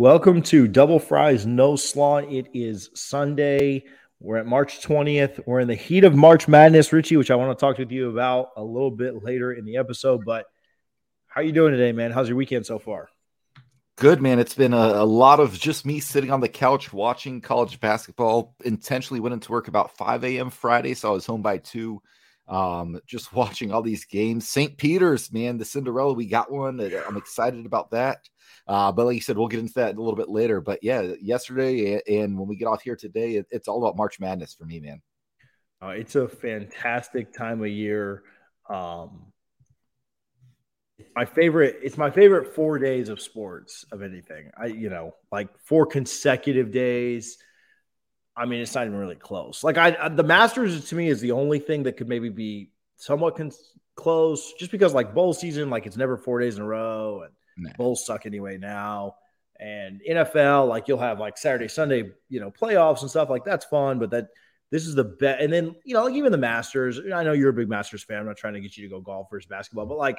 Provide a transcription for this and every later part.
Welcome to Double Fries No Slaw. It is Sunday. We're at March 20th. We're in the heat of March Madness, Richie, which I want to talk with you about a little bit later in the episode. But how are you doing today, man? How's your weekend so far? Good, man. It's been a, a, lot of just me sitting on the couch watching college basketball. Intentionally went into work about 5 a.m. Friday, so I was home by 2. Um, just watching all these games. St. Peter's, man, the Cinderella, we got one. I'm excited about that. Uh, but like you said, we'll get into that a little bit later. But yeah, yesterday and when we get off here today, it, it's all about March Madness for me, man. Uh, it's a fantastic time of year. Um, my favorite. It's my favorite four days of sports of anything. I, you know, like four consecutive days. I mean, it's not even really close. Like I, the Masters to me is the only thing that could maybe be somewhat con- close, just because like bowl season, like it's never four days in a row, and Nah. Bulls suck anyway now. And NFL, like you'll have like Saturday, Sunday, you know, playoffs and stuff like that's fun, but that this is the bet. And then, you know, like even the Masters, I know you're a big Masters fan. I'm not trying to get you to go golf versus basketball, but like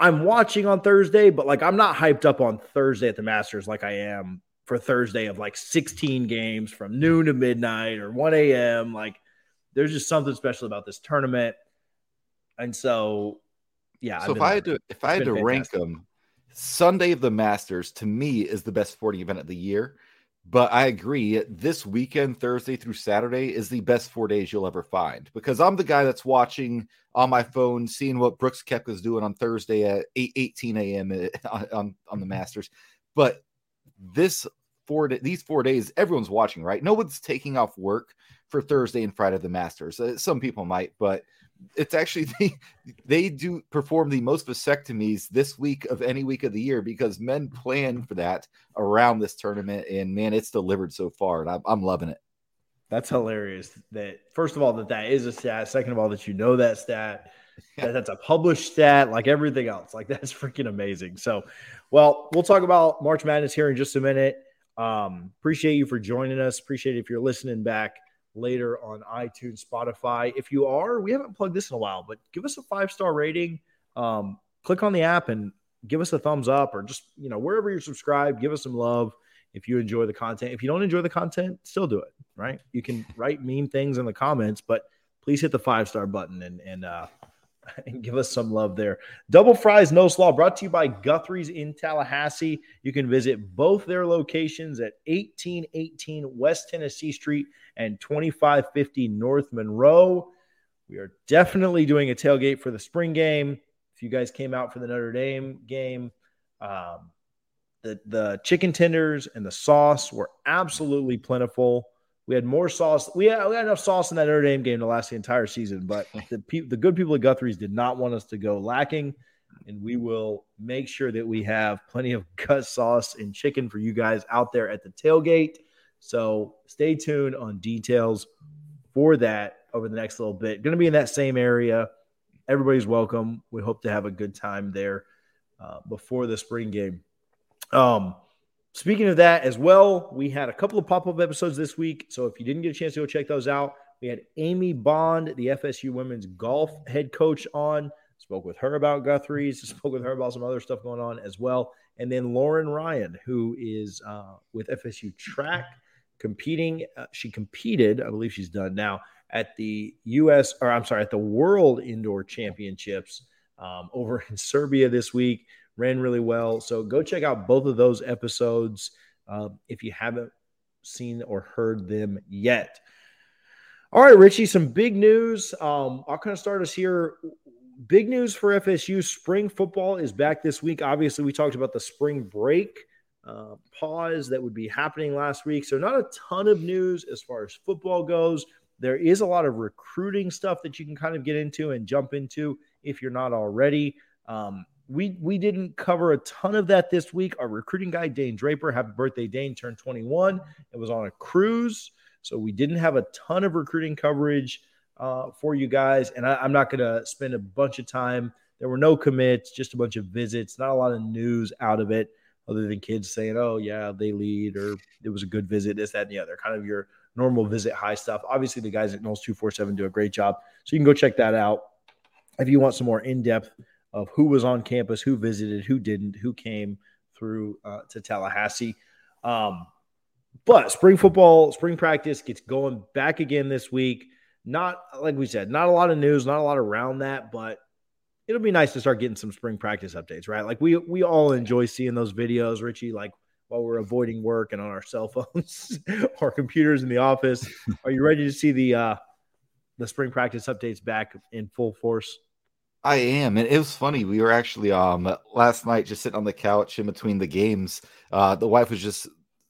I'm watching on Thursday, but like I'm not hyped up on Thursday at the Masters like I am for Thursday of like 16 games from noon to midnight or 1 a.m. Like there's just something special about this tournament. And so, yeah. So if I had to, if I had to rank them, Sunday of the Masters to me is the best sporting event of the year. But I agree, this weekend, Thursday through Saturday, is the best four days you'll ever find because I'm the guy that's watching on my phone, seeing what Brooks Koepka's doing on Thursday at 8 18 a.m. Eh, on, on, on the mm-hmm. Masters. But this four these four days, everyone's watching, right? No one's taking off work for Thursday and Friday of the Masters. Uh, some people might, but it's actually they they do perform the most vasectomies this week of any week of the year because men plan for that around this tournament and man it's delivered so far and I'm, I'm loving it that's hilarious that first of all that that is a stat second of all that you know that stat that that's a published stat like everything else like that's freaking amazing so well we'll talk about march madness here in just a minute um appreciate you for joining us appreciate if you're listening back later on iTunes, Spotify. If you are, we haven't plugged this in a while, but give us a five star rating. Um, click on the app and give us a thumbs up, or just you know wherever you're subscribed, give us some love. If you enjoy the content, if you don't enjoy the content, still do it. Right? You can write mean things in the comments, but please hit the five star button and and uh, and give us some love there. Double Fries No Slaw brought to you by Guthrie's in Tallahassee. You can visit both their locations at 1818 West Tennessee Street and 2550 North Monroe. We are definitely doing a tailgate for the spring game. If you guys came out for the Notre Dame game, um, the, the chicken tenders and the sauce were absolutely plentiful. We had more sauce. We had, we had enough sauce in that Notre Dame game to last the entire season, but the pe- the good people at Guthrie's did not want us to go lacking, and we will make sure that we have plenty of gut sauce and chicken for you guys out there at the tailgate. So stay tuned on details for that over the next little bit. Going to be in that same area. Everybody's welcome. We hope to have a good time there uh, before the spring game. Um, Speaking of that as well, we had a couple of pop up episodes this week. So if you didn't get a chance to go check those out, we had Amy Bond, the FSU women's golf head coach, on. Spoke with her about Guthrie's, spoke with her about some other stuff going on as well. And then Lauren Ryan, who is uh, with FSU track competing. Uh, she competed, I believe she's done now, at the U.S. or I'm sorry, at the World Indoor Championships um, over in Serbia this week ran really well. So go check out both of those episodes um, if you haven't seen or heard them yet. All right, Richie, some big news. Um, I'll kind of start us here. Big news for FSU. Spring football is back this week. Obviously, we talked about the spring break uh, pause that would be happening last week. So, not a ton of news as far as football goes. There is a lot of recruiting stuff that you can kind of get into and jump into if you're not already. Um, we we didn't cover a ton of that this week. Our recruiting guy Dane Draper, happy birthday, Dane, turned 21. It was on a cruise, so we didn't have a ton of recruiting coverage uh, for you guys. And I, I'm not going to spend a bunch of time. There were no commits, just a bunch of visits. Not a lot of news out of it, other than kids saying, "Oh yeah, they lead," or "It was a good visit." This, that, and the other. Kind of your normal visit high stuff. Obviously, the guys at four seven do a great job, so you can go check that out if you want some more in depth of who was on campus, who visited, who didn't, who came through uh, to Tallahassee. Um, but spring football, spring practice gets going back again this week. Not like we said, not a lot of news, not a lot around that, but it'll be nice to start getting some spring practice updates, right? Like we we all enjoy seeing those videos, Richie. Like while we're avoiding work and on our cell phones or computers in the office. Are you ready to see the uh, the spring practice updates back in full force? I am, and it was funny. We were actually um last night just sitting on the couch in between the games. Uh, the wife was just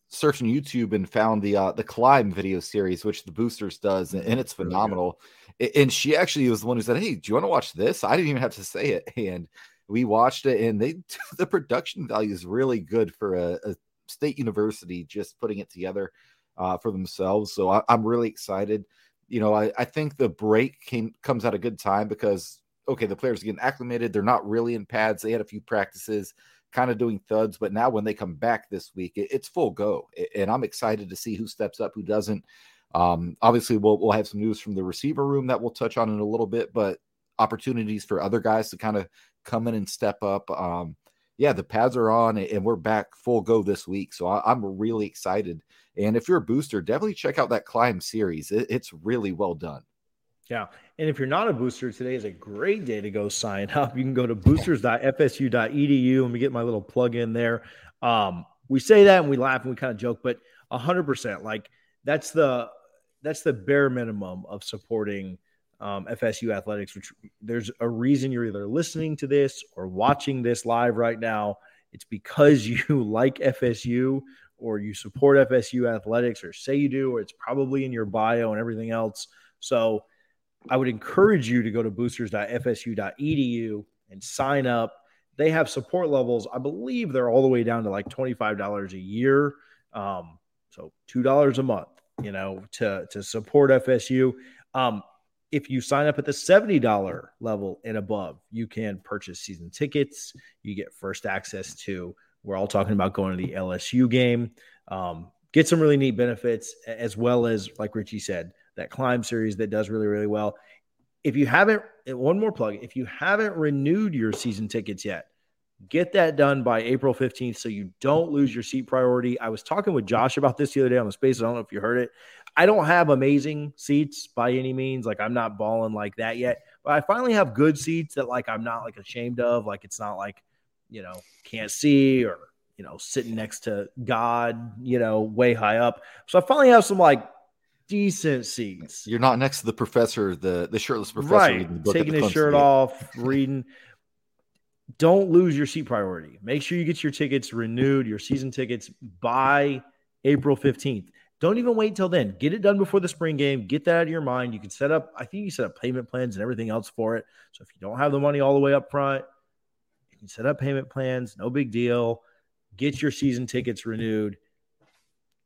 searching YouTube and found the uh, the climb video series, which the Boosters does, and, and it's phenomenal. And she actually was the one who said, "Hey, do you want to watch this?" I didn't even have to say it, and we watched it, and they the production value is really good for a, a state university just putting it together uh, for themselves. So I, am really excited. You know, I, I think the break came comes at a good time because okay, the players getting acclimated. They're not really in pads. They had a few practices, kind of doing thuds, but now when they come back this week, it, it's full go. And I'm excited to see who steps up, who doesn't. Um, obviously, we'll we'll have some news from the receiver room that we'll touch on in a little bit, but opportunities for other guys to kind of come in and step up. Um, yeah, the pads are on and we're back full go this week. So I, am really excited. And if you're a booster, definitely check out that climb series. It, it's really well done. Yeah. And if you're not a booster, today is a great day to go sign up. You can go to boosters.fsu.edu. Let me get my little plug in there. Um, we say that and we laugh and we kind of joke, but 100% like that's the that's the bare minimum of supporting um, FSU athletics. Which there's a reason you're either listening to this or watching this live right now. It's because you like FSU or you support FSU athletics or say you do, or it's probably in your bio and everything else. So I would encourage you to go to boosters.fsu.edu and sign up. They have support levels. I believe they're all the way down to like $25 a year. Um, so $2 a month, you know, to, to support FSU. Um, if you sign up at the $70 level and above, you can purchase season tickets. You get first access to, we're all talking about going to the LSU game. Um, get some really neat benefits, as well as, like Richie said, that climb series that does really, really well. If you haven't, eh, one more plug, if you haven't renewed your season tickets yet, get that done by April 15th so you don't lose your seat priority. I was talking with Josh about this the other day on the space. I don't know if you heard it. I don't have amazing seats by any means. Like I'm not balling like that yet, but I finally have good seats that like I'm not like ashamed of. Like it's not like, you know, can't see or, you know, sitting next to God, you know, way high up. So I finally have some like decent seats. You're not next to the professor, the the shirtless professor, right? Taking his shirt off, reading. Don't lose your seat priority. Make sure you get your tickets renewed, your season tickets by April 15th. Don't even wait till then. Get it done before the spring game. Get that out of your mind. You can set up, I think you set up payment plans and everything else for it. So if you don't have the money all the way up front, you can set up payment plans. No big deal. Get your season tickets renewed.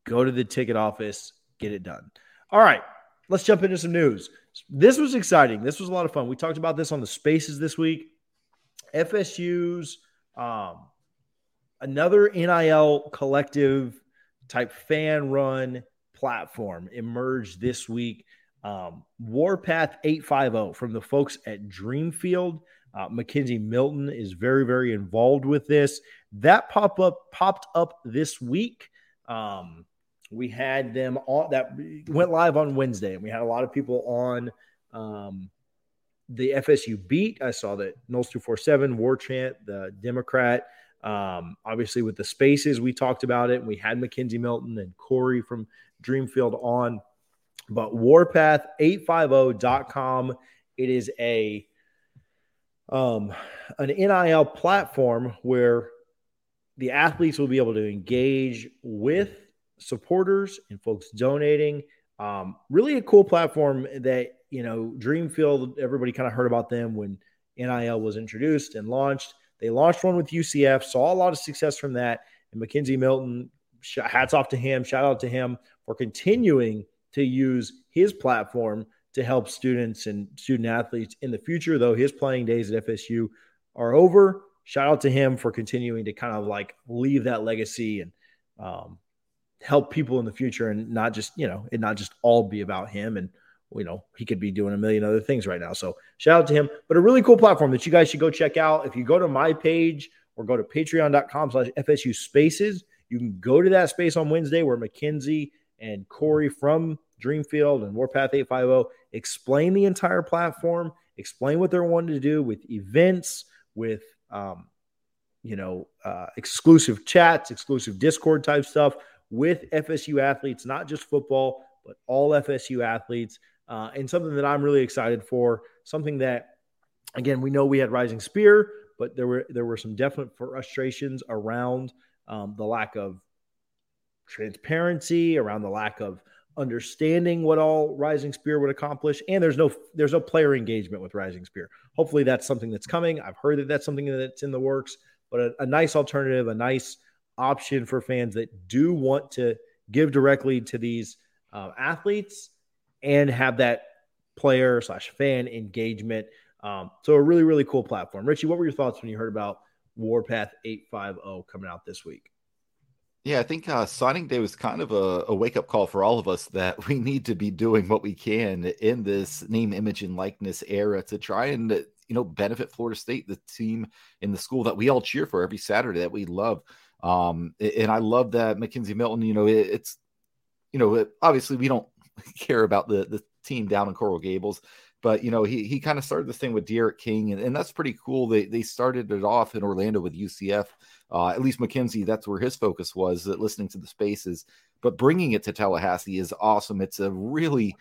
Go to the ticket office, get it done. All right, let's jump into some news. This was exciting. This was a lot of fun. We talked about this on the spaces this week. FSU's um, another NIL collective type fan run platform emerged this week. Um, Warpath 850 from the folks at Dreamfield. Uh, McKenzie Milton is very, very involved with this. That pop up popped up this week. Um, we had them on that went live on Wednesday, and we had a lot of people on um, the FSU beat. I saw that Noles two four seven War Chant, the Democrat, um, obviously, with the spaces, we talked about it. We had McKenzie Milton and Corey from Dreamfield on. But warpath850.com, it is a um, an NIL platform where the athletes will be able to engage with supporters and folks donating. Um, really a cool platform that, you know, Dreamfield, everybody kind of heard about them when NIL was introduced and launched. They launched one with UCF, saw a lot of success from that. And McKenzie Milton, hats off to him, shout out to him for continuing to use his platform to help students and student athletes in the future, though his playing days at FSU are over. Shout out to him for continuing to kind of like leave that legacy and um, help people in the future and not just, you know, it not just all be about him and you know, he could be doing a million other things right now. So shout out to him. But a really cool platform that you guys should go check out. If you go to my page or go to patreon.com slash FSU spaces. You can go to that space on Wednesday where McKenzie and Corey from Dreamfield and Warpath 850 explain the entire platform, explain what they're wanting to do with events, with um, you know, uh, exclusive chats, exclusive Discord type stuff with FSU athletes, not just football, but all FSU athletes. Uh, and something that I'm really excited for, something that, again, we know we had Rising Spear, but there were there were some definite frustrations around um, the lack of transparency, around the lack of understanding what all Rising Spear would accomplish, and there's no there's no player engagement with Rising Spear. Hopefully, that's something that's coming. I've heard that that's something that's in the works, but a, a nice alternative, a nice option for fans that do want to give directly to these uh, athletes and have that player slash fan engagement. Um, so a really really cool platform. Richie, what were your thoughts when you heard about Warpath 850 coming out this week? Yeah, I think uh, signing day was kind of a, a wake up call for all of us that we need to be doing what we can in this name, image, and likeness era to try and you know benefit Florida State, the team in the school that we all cheer for every Saturday that we love. Um, and I love that McKenzie Milton. You know, it, it's you know it, obviously we don't care about the the team down in Coral Gables, but you know he he kind of started this thing with Derek King, and, and that's pretty cool. They they started it off in Orlando with UCF. Uh, at least McKenzie, that's where his focus was, listening to the spaces. But bringing it to Tallahassee is awesome. It's a really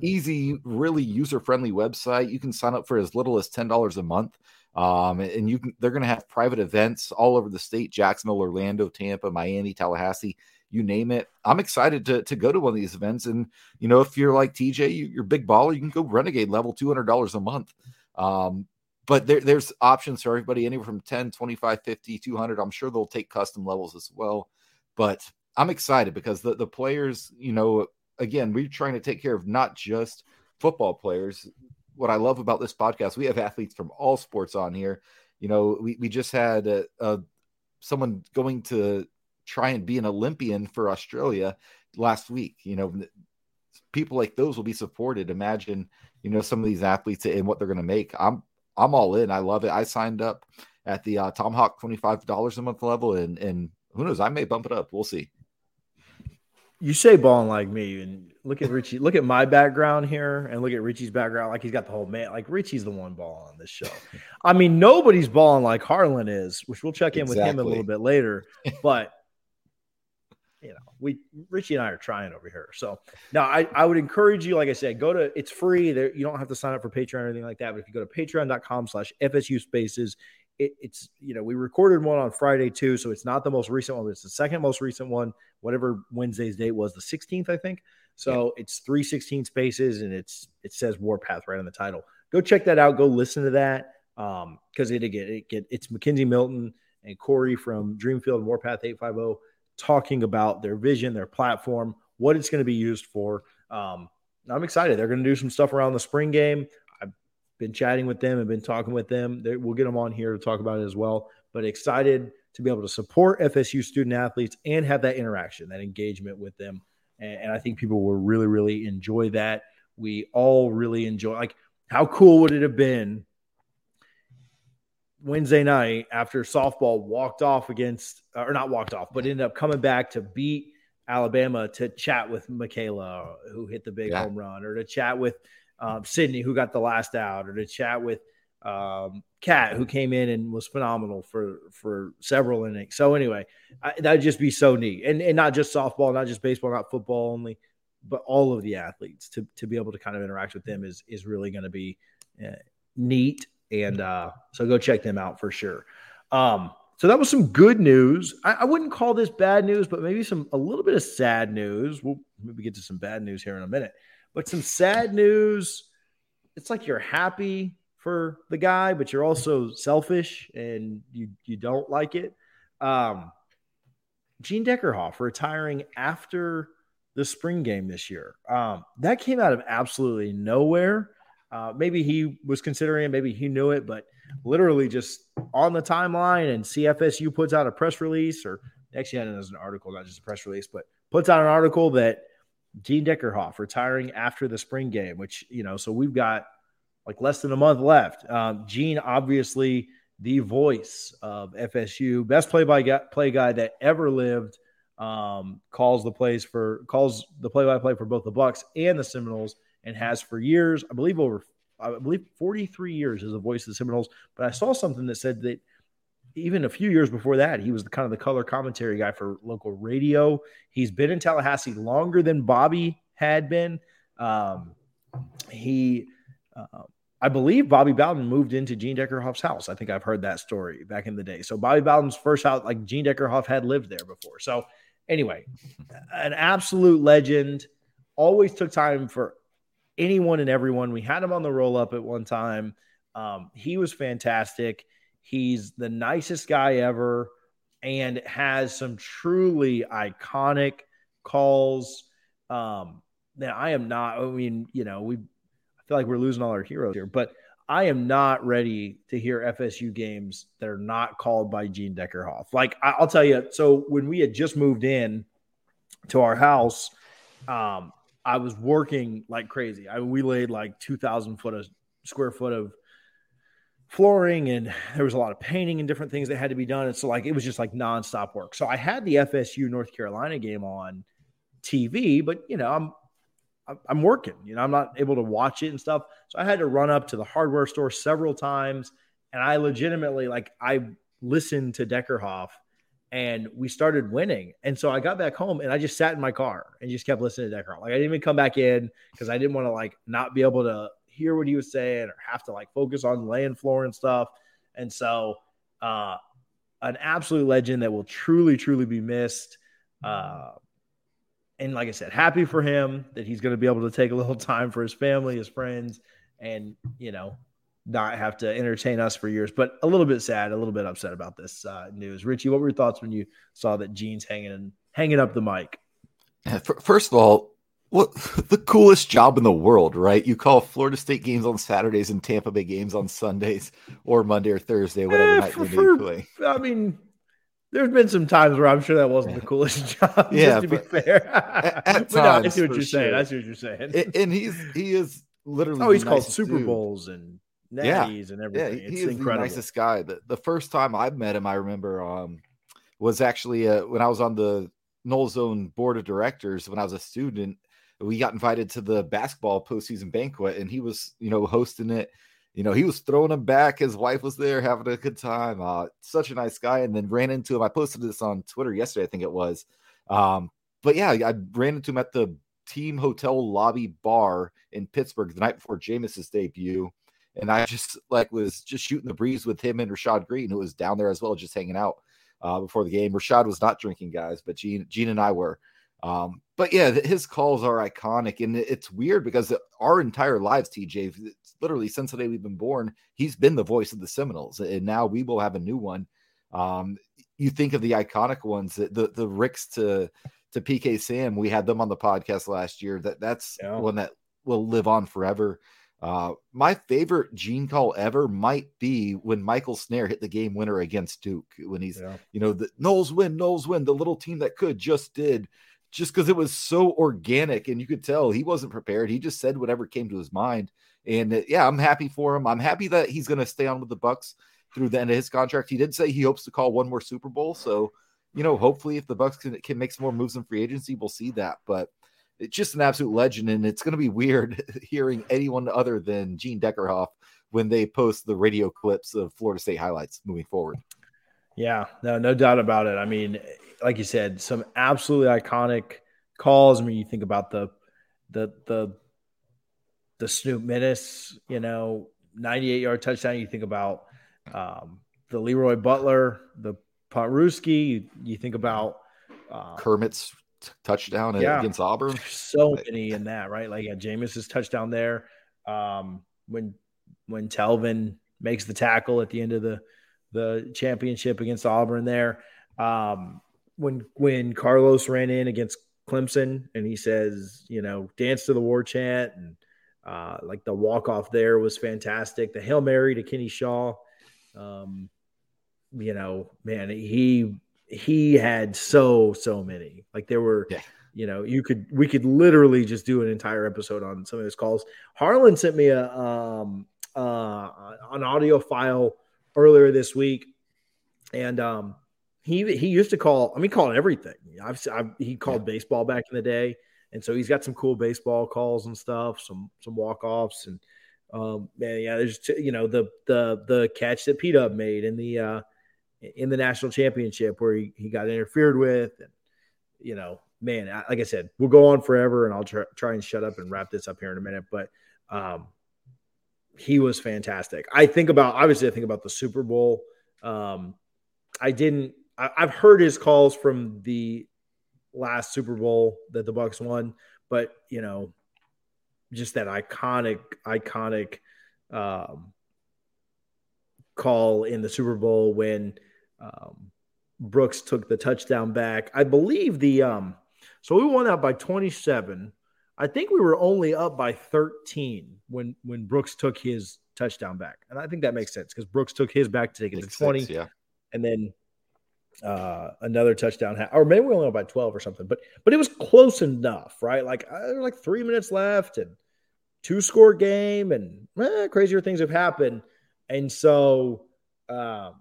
easy, really user friendly website. You can sign up for as little as ten dollars a month. Um, and you can, they're going to have private events all over the state Jacksonville, Orlando, Tampa, Miami, Tallahassee you name it. I'm excited to, to go to one of these events. And, you know, if you're like TJ, you, are big baller, you can go renegade level $200 a month. Um, but there, there's options for everybody anywhere from 10, 25, 50, 200. I'm sure they'll take custom levels as well. But I'm excited because the, the players, you know, again, we're trying to take care of not just football players. What I love about this podcast, we have athletes from all sports on here. You know, we, we just had a, a someone going to try and be an Olympian for Australia last week. You know, people like those will be supported. Imagine, you know, some of these athletes and what they're going to make. I'm I'm all in. I love it. I signed up at the uh, Tomahawk twenty five dollars a month level, and and who knows, I may bump it up. We'll see. You say balling like me, and look at Richie. Look at my background here, and look at Richie's background. Like he's got the whole man. Like Richie's the one balling on this show. I mean, nobody's balling like Harlan is, which we'll check in exactly. with him a little bit later. But you know, we Richie and I are trying over here. So now I, I would encourage you, like I said, go to it's free. There you don't have to sign up for Patreon or anything like that. But if you go to patreon.com slash FSU spaces, it, it's you know, we recorded one on Friday too. So it's not the most recent one, but it's the second most recent one, whatever Wednesday's date was, the 16th, I think. So yeah. it's 316 spaces and it's it says Warpath right on the title. Go check that out. Go listen to that. Um, because it again, it get it's McKenzie Milton and Corey from Dreamfield Warpath 850 talking about their vision, their platform, what it's going to be used for. Um, I'm excited. They're going to do some stuff around the spring game. Been chatting with them and been talking with them. They, we'll get them on here to talk about it as well. But excited to be able to support FSU student athletes and have that interaction, that engagement with them. And, and I think people will really, really enjoy that. We all really enjoy. Like, how cool would it have been Wednesday night after softball walked off against, or not walked off, but ended up coming back to beat Alabama to chat with Michaela, who hit the big yeah. home run, or to chat with um, Sydney, who got the last out, or to chat with um, Kat, who came in and was phenomenal for for several innings. So anyway, that'd just be so neat, and and not just softball, not just baseball, not football only, but all of the athletes to to be able to kind of interact with them is is really going to be uh, neat and uh, so go check them out for sure. Um, so that was some good news. I, I, wouldn't call this bad news, but maybe some a little bit of sad news. We'll maybe get to some bad news here in a minute, but some sad news. It's like you're happy for the guy, but you're also selfish and you you don't like it. Um, Gene Deckerhoff retiring after the spring game this year. Um, that came out of absolutely nowhere. Uh, maybe he was considering it, maybe he knew it, but literally just on the timeline and CFSU puts out a press release, or actually, it as an article, not just a press release, but puts out an article that Gene Deckerhoff retiring after the spring game, which, you know, so we've got like less than a month left. Um, Gene obviously the voice of FSU, best play by play guy that ever lived. Um, calls the plays for calls the play by play for both the Bucks and the Seminoles, and has for years. I believe over I believe 43 years as a voice of the Seminoles. But I saw something that said that even a few years before that, he was the kind of the color commentary guy for local radio. He's been in Tallahassee longer than Bobby had been. Um, he, uh, I believe Bobby Bowden moved into Gene Deckerhoff's house. I think I've heard that story back in the day. So Bobby Bowden's first house, like Gene Deckerhoff had lived there before. So anyway, an absolute legend. Always took time for anyone and everyone. We had him on the roll up at one time. Um, he was fantastic. He's the nicest guy ever and has some truly iconic calls. Um, now, I am not, I mean, you know, we I feel like we're losing all our heroes here, but I am not ready to hear FSU games that are not called by Gene Deckerhoff. Like, I'll tell you, so when we had just moved in to our house, um, I was working like crazy. I we laid like 2,000 foot of square foot of flooring and there was a lot of painting and different things that had to be done. And so like it was just like nonstop work. So I had the FSU North Carolina game on TV, but you know, I'm I'm working, you know, I'm not able to watch it and stuff. So I had to run up to the hardware store several times. And I legitimately like I listened to Deckerhoff and we started winning. And so I got back home and I just sat in my car and just kept listening to Deckerhoff. Like I didn't even come back in because I didn't want to like not be able to hear what he was saying or have to like focus on laying floor and stuff. And so, uh, an absolute legend that will truly, truly be missed. Uh, and like I said, happy for him that he's going to be able to take a little time for his family, his friends, and you know, not have to entertain us for years. But a little bit sad, a little bit upset about this uh, news. Richie, what were your thoughts when you saw that Gene's hanging and hanging up the mic? First of all, what the coolest job in the world, right? You call Florida State games on Saturdays and Tampa Bay games on Sundays or Monday or Thursday, whatever eh, night for, for, play. I mean, there's been some times where I'm sure that wasn't the coolest job. Yeah, to be fair. at, at times, no, I see what you're sure. saying. I see what you're saying. And, and he's he is literally. Oh, he's called Super dude. Bowls and natties yeah. and everything. Yeah, he is incredible. the nicest guy. The, the first time I met him, I remember, um, was actually uh, when I was on the Noles Zone board of directors when I was a student we got invited to the basketball postseason banquet, and he was, you know, hosting it. You know, he was throwing him back. His wife was there having a good time. Uh, such a nice guy. And then ran into him. I posted this on Twitter yesterday, I think it was. Um, but yeah, I ran into him at the team hotel lobby bar in Pittsburgh the night before Jameis's debut. And I just like was just shooting the breeze with him and Rashad Greene, who was down there as well, just hanging out uh, before the game. Rashad was not drinking, guys, but Gene, Gene and I were. Um, but yeah, his calls are iconic, and it's weird because our entire lives, TJ, literally since the day we've been born, he's been the voice of the Seminoles, and now we will have a new one. Um, you think of the iconic ones, the the Rix to to PK Sam, we had them on the podcast last year. That that's yeah. one that will live on forever. Uh, my favorite Gene call ever might be when Michael Snaer hit the game winner against Duke. When he's, yeah. you know, the Noles win, Noles win. The little team that could just did just because it was so organic and you could tell he wasn't prepared. He just said whatever came to his mind. And uh, yeah, I'm happy for him. I'm happy that he's going to stay on with the Bucks through the end of his contract. He did say he hopes to call one more Super Bowl. So, you know, hopefully if the Bucks can, can make some more moves in free agency, we'll see that. But it's just an absolute legend. And it's going to be weird hearing anyone other than Gene Deckerhoff when they post the radio clips of Florida State highlights moving forward. Yeah, no, no doubt about it. I mean, like you said, some absolutely iconic calls. I mean, you think about the the the the Snoop Minnis, you know, 98 yard touchdown. You think about um, the Leroy Butler, the Puntrooskie. You, you think about uh, Kermit's t- touchdown yeah, against Auburn. So many in that, right? Like yeah, Jameis's touchdown there. Um, when when Telvin makes the tackle at the end of the the championship against Auburn there. Um, when when Carlos ran in against Clemson and he says, you know, dance to the war chant and uh, like the walk off there was fantastic. The hail mary to Kenny Shaw, um, you know, man, he he had so so many. Like there were, yeah. you know, you could we could literally just do an entire episode on some of his calls. Harlan sent me a um uh an audio file earlier this week, and um, he he used to call. I mean, called everything. I've, I've he called yeah. baseball back in the day, and so he's got some cool baseball calls and stuff, some some walk offs, and um, man, yeah, there's you know the the the catch that P Dub made in the uh, in the national championship where he, he got interfered with, and you know, man, like I said, we'll go on forever, and I'll try, try and shut up and wrap this up here in a minute, but um, he was fantastic. I think about obviously I think about the Super Bowl. Um, I didn't. I, I've heard his calls from the last Super Bowl that the Bucks won, but you know, just that iconic, iconic um, call in the Super Bowl when um, Brooks took the touchdown back. I believe the um, so we won that by 27. I think we were only up by 13 when when Brooks took his touchdown back, and I think that makes sense because Brooks took his back to take it makes to 20, sense, yeah, and then uh, another touchdown, or maybe we only up by 12 or something, but but it was close enough, right? Like uh, like three minutes left and two score game, and eh, crazier things have happened, and so um,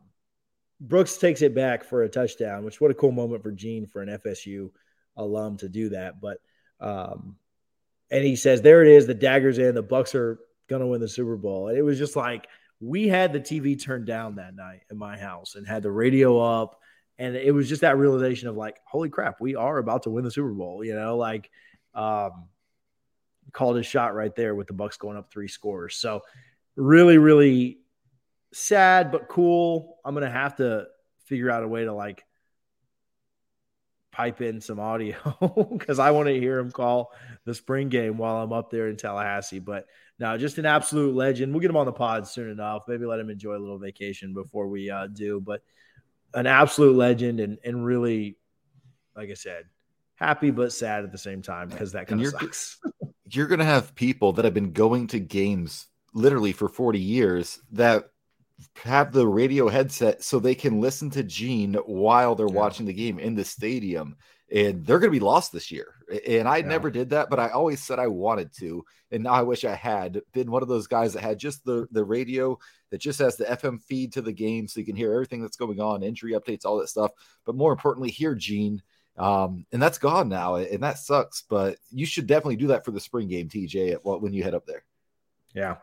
Brooks takes it back for a touchdown, which what a cool moment for Gene for an FSU alum to do that, but. Um, and he says, "There it is. The daggers in. The Bucks are to win the Super Bowl." And it was just like we had the TV turned down that night in my house and had the radio up, and it was just that realization of like, "Holy crap, we are about to win the Super Bowl!" You know, like um, called a shot right there with the Bucks going up three scores. So really, really sad but cool. I'm gonna have to figure out a way to like pipe in some audio because I want to hear him call the spring game while I'm up there in Tallahassee. But now, just an absolute legend. We'll get him on the pod soon enough. Maybe let him enjoy a little vacation before we uh, do. But an absolute legend and and really, like I said, happy but sad at the same time because that kind of sucks. you're gonna have people that have been going to games literally for 40 years that have the radio headset so they can listen to Gene while they're yeah. watching the game in the stadium. And they're going to be lost this year. And I yeah. never did that, but I always said I wanted to. And now I wish I had been one of those guys that had just the, the radio that just has the FM feed to the game so you can hear everything that's going on, injury updates, all that stuff. But more importantly, hear Gene. Um, and that's gone now. And that sucks. But you should definitely do that for the spring game, TJ, when you head up there. Yeah.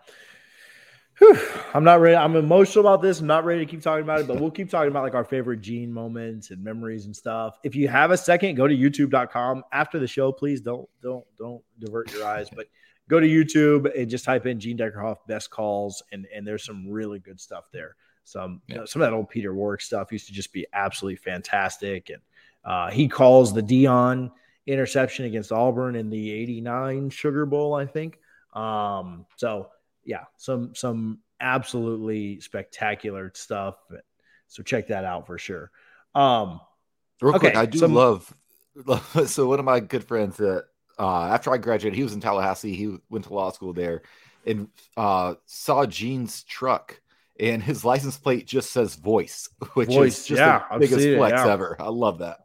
Whew, I'm not ready. I'm emotional about this. I'm not ready to keep talking about it, but we'll keep talking about like our favorite Gene moments and memories and stuff. If you have a second, go to youtube.com after the show. Please don't, don't, don't divert your eyes, but go to YouTube and just type in Gene Deckerhoff best calls. And, and there's some really good stuff there. Some, yeah. you know, some of that old Peter Warrick stuff used to just be absolutely fantastic. And uh, he calls the Deion interception against Auburn in the 89 Sugar Bowl, I think. Um, so, yeah, some some absolutely spectacular stuff. So check that out for sure. Um, Real okay, quick, I do love, love. So one of my good friends that uh, after I graduated, he was in Tallahassee. He went to law school there, and uh, saw Gene's truck, and his license plate just says "voice," which voice, is just yeah, the biggest flex it, yeah. ever. I love that.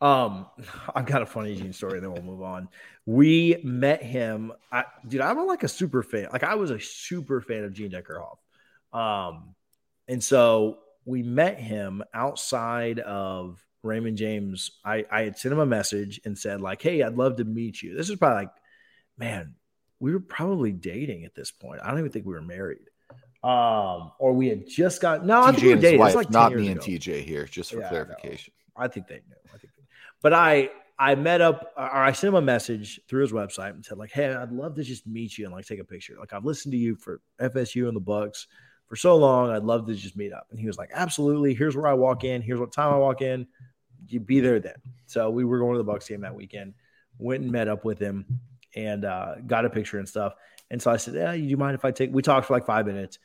Um, I've got a funny Gene story, then we'll move on. We met him. I, dude, I'm like a super fan. Like I was a super fan of Gene Deckerhoff. Um, and so we met him outside of Raymond James. I, I had sent him a message and said, like, hey, I'd love to meet you. This is probably like, man, we were probably dating at this point. I don't even think we were married. Um, or we had just got no, TJ I think we were dating. Wife, like not me and TJ here, just for yeah, clarification. I, I think they knew. I think but I I met up or I sent him a message through his website and said, like, hey, I'd love to just meet you and like take a picture. Like I've listened to you for FSU and the Bucs for so long. I'd love to just meet up. And he was like, Absolutely. Here's where I walk in. Here's what time I walk in. You be there then. So we were going to the Bucks game that weekend, went and met up with him and uh, got a picture and stuff. And so I said, Yeah, you mind if I take we talked for like five minutes,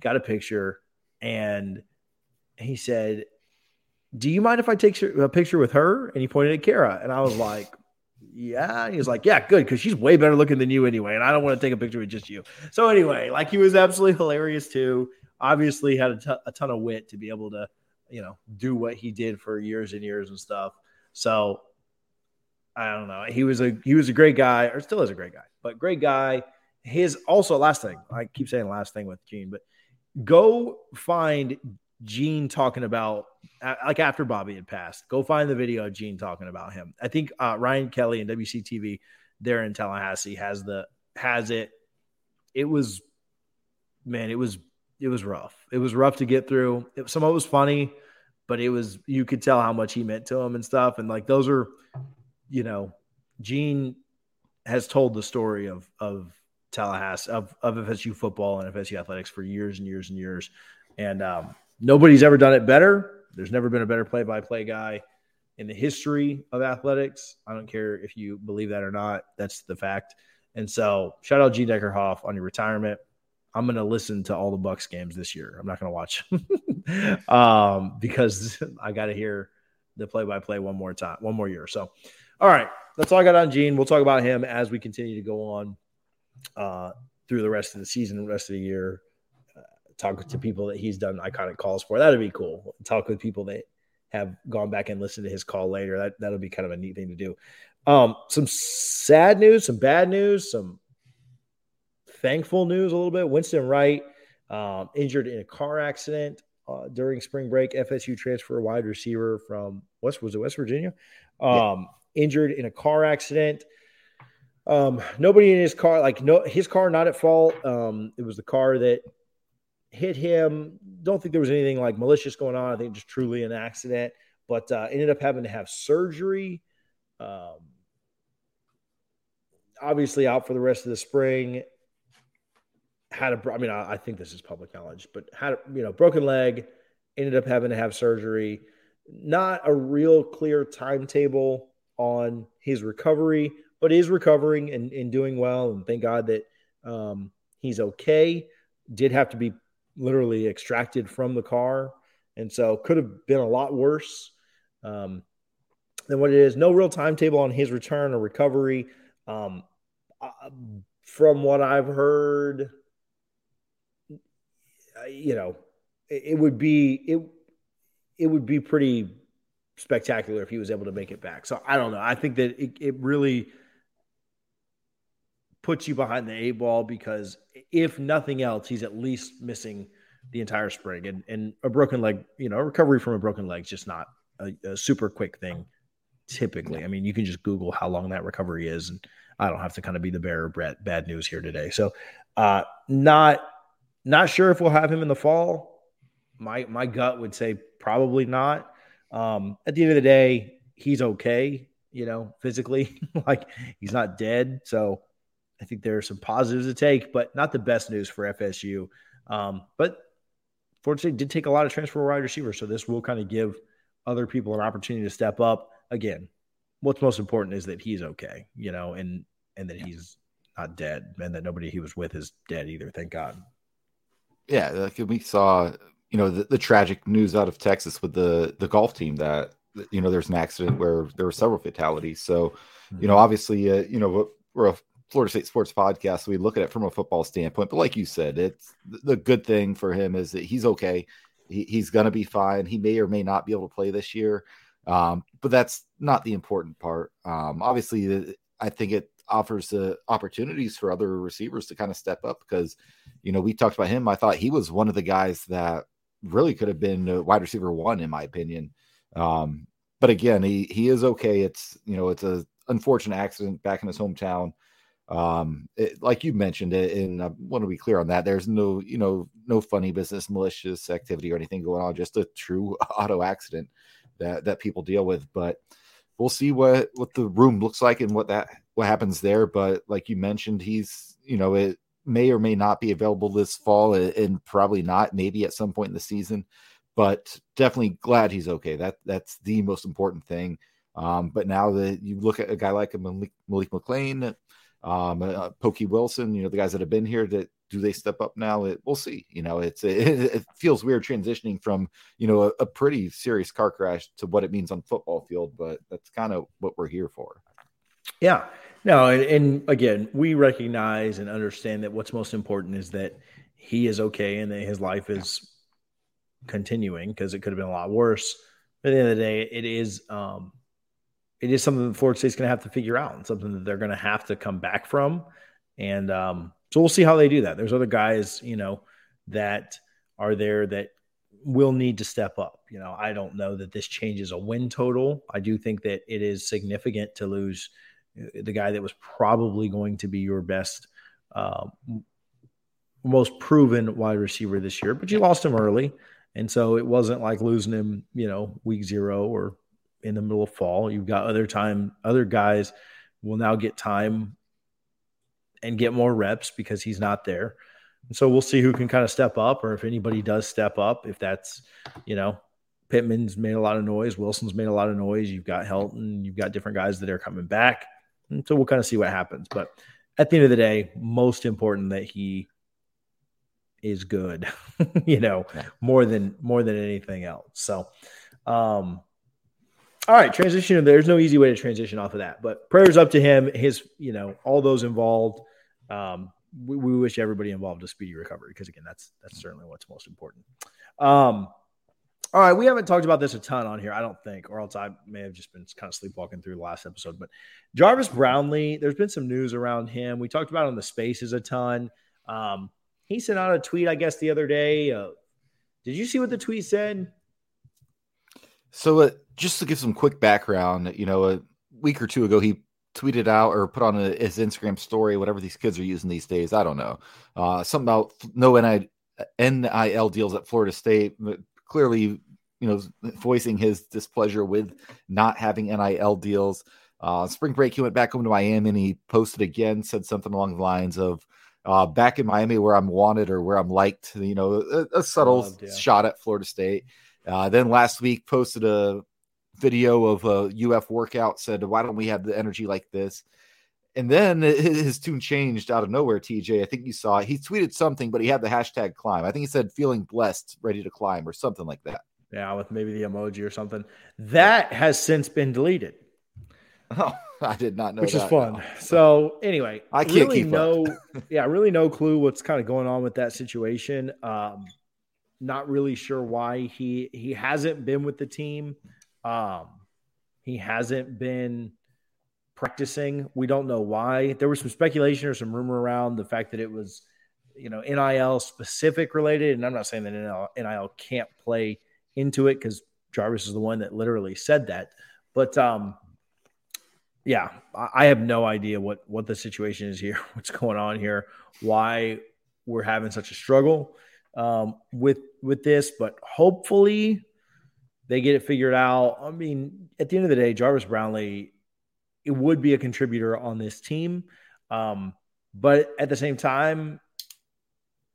got a picture, and he said, do you mind if I take a picture with her? And he pointed at Kara. And I was like, yeah. And he was like, yeah, good. Cause she's way better looking than you anyway. And I don't want to take a picture with just you. So anyway, like he was absolutely hilarious too. Obviously had a, t- a ton of wit to be able to, you know, do what he did for years and years and stuff. So I don't know. He was a, he was a great guy or still is a great guy, but great guy. His also last thing, I keep saying last thing with Gene, but go find Gene talking about like after Bobby had passed. Go find the video of Gene talking about him. I think uh, Ryan Kelly and WCTV there in Tallahassee has the has it. It was man, it was it was rough. It was rough to get through. It, some of it was funny, but it was you could tell how much he meant to him and stuff. And like those are, you know, Gene has told the story of of Tallahassee of of FSU football and FSU athletics for years and years and years, and um, nobody's ever done it better. There's never been a better play by play guy in the history of athletics. I don't care if you believe that or not. That's the fact. And so, shout out Gene Deckerhoff on your retirement. I'm going to listen to all the Bucks games this year. I'm not going to watch um, because I got to hear the play by play one more time, one more year. So, all right, that's all I got on Gene. We'll talk about him as we continue to go on uh, through the rest of the season, the rest of the year. Uh, talk to people that he's done iconic calls for. That'd be cool. Talk with people that have gone back and listened to his call later. That that'll be kind of a neat thing to do. Um, some sad news, some bad news, some thankful news a little bit. Winston Wright um, injured in a car accident uh, during spring break. FSU transfer wide receiver from West was it West Virginia? Um, yeah. Injured in a car accident. Um, nobody in his car, like no, his car not at fault. Um, it was the car that hit him. Don't think there was anything like malicious going on. I think just truly an accident, but uh, ended up having to have surgery. Um, obviously out for the rest of the spring. Had a, I mean, I, I think this is public knowledge, but had a, you know broken leg. Ended up having to have surgery. Not a real clear timetable on his recovery but is recovering and, and doing well. And thank God that um, he's okay. Did have to be literally extracted from the car. And so could have been a lot worse um, than what it is. No real timetable on his return or recovery. Um, uh, from what I've heard, you know, it, it would be it it would be pretty spectacular if he was able to make it back. So I don't know. I think that it, it really puts you behind the eight ball because if nothing else, he's at least missing the entire spring. And and a broken leg, you know, recovery from a broken leg is just not a, a, super quick thing. Typically, I mean, you can just Google how long that recovery is, and I don't have to kind of be the bearer of bad news here today. So, uh, not not sure if we'll have him in the fall. My my gut would say probably not. Um, at the end of the day, he's okay. You know, physically, like he's not dead. So I think there are some positives to take, but not the best news for FSU. Um, but Florida State did take a lot of transfer wide receivers, so this will kind of give other people an opportunity to step up. Again, what's most important is that he's okay, you know, and and that he's not dead, and that nobody he was with is dead either. Thank God. Yeah, like we saw, you know, the, the tragic news out of Texas with the the golf team that you know there's an accident where there were several fatalities. So, you know, mm-hmm. obviously, uh, you know, we're a Florida State Sports Podcast. So we look at it from a football standpoint. But like you said, it's the good thing for him is that he's okay. He, he's going to be fine. He may or may not be able to play this year. Um, but that's not the important part. Um, obviously, I think it offers the opportunities for other receivers to kind of step up because, you know, we talked about him. I thought he was one of the guys that really could have been wide receiver one, in my opinion. Um, but again, he he is okay. It's you know, it's a unfortunate accident back in his hometown um it, like you mentioned it and i want to be clear on that there's no you know no funny business malicious activity or anything going on just a true auto accident that that people deal with but we'll see what what the room looks like and what that what happens there but like you mentioned he's you know it may or may not be available this fall and probably not maybe at some point in the season but definitely glad he's okay that that's the most important thing um, but now that you look at a guy like Malik, Malik McClain, um, uh, Pokey Wilson, you know, the guys that have been here that do they step up now? It, we'll see. You know, it's it, it feels weird transitioning from you know a, a, pretty serious car crash to what it means on football field, but that's kind of what we're here for. Yeah, no, and, and again, we recognize and understand that what's most important is that he is okay and that his life is continuing because it could have been a lot worse. But at the end of the day, it is um, it is something that Florida State's going to have to figure out and something that they're going to have to come back from. And um, so we'll see how they do that. There's other guys, you know, that are there that will need to step up. You know, I don't know that this changes a win total. I do think that it is significant to lose the guy that was probably going to be your best, uh, most proven wide receiver this year, but you lost him early. And so it wasn't like losing him, you know, week zero or in the middle of fall. You've got other time, other guys will now get time and get more reps because he's not there. And so we'll see who can kind of step up or if anybody does step up. If that's, you know, Pittman's made a lot of noise, Wilson's made a lot of noise. You've got Helton, you've got different guys that are coming back. And so we'll kind of see what happens. But at the end of the day, most important that he is good, you know, yeah. more than more than anything else. So um all right, transition. There's no easy way to transition off of that, but prayers up to him, his, you know, all those involved. Um, we, we wish everybody involved a speedy recovery because again, that's that's certainly what's most important. Um, all right, we haven't talked about this a ton on here, I don't think, or else I may have just been kind of sleepwalking through the last episode. But Jarvis Brownlee, there's been some news around him. We talked about on the spaces a ton. Um, he sent out a tweet, I guess, the other day. Uh, did you see what the tweet said? So, uh, just to give some quick background, you know, a week or two ago, he tweeted out or put on a, his Instagram story, whatever these kids are using these days. I don't know. Uh, something about no NIL deals at Florida State. Clearly, you know, voicing his displeasure with not having NIL deals. Uh, spring break, he went back home to Miami and he posted again, said something along the lines of, uh, back in Miami where I'm wanted or where I'm liked, you know, a, a subtle Loved, yeah. shot at Florida State. Uh, then last week posted a video of a UF workout said, "Why don't we have the energy like this?" And then his tune changed out of nowhere. TJ, I think you saw it. He tweeted something, but he had the hashtag climb. I think he said "feeling blessed, ready to climb" or something like that. Yeah, with maybe the emoji or something. That has since been deleted. Oh, I did not know. Which that, is fun. No. So anyway, I can't really keep no, yeah, really no clue what's kind of going on with that situation. Um, not really sure why he he hasn't been with the team. Um, he hasn't been practicing. We don't know why. There was some speculation or some rumor around the fact that it was, you know, NIL specific related. And I'm not saying that NIL, NIL can't play into it because Jarvis is the one that literally said that. But um, yeah, I have no idea what what the situation is here, what's going on here, why we're having such a struggle um, with with this. But hopefully, they get it figured out. I mean, at the end of the day, Jarvis Brownlee, it would be a contributor on this team. Um, but at the same time,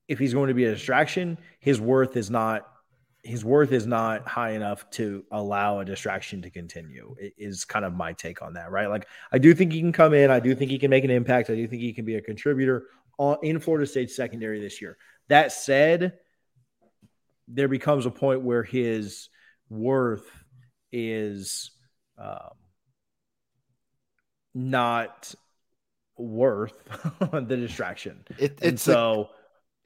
if he's going to be a distraction, his worth is not his worth is not high enough to allow a distraction to continue. Is kind of my take on that, right? Like I do think he can come in, I do think he can make an impact, I do think he can be a contributor in Florida State secondary this year. That said, there becomes a point where his worth is um, not worth the distraction. It, it's and so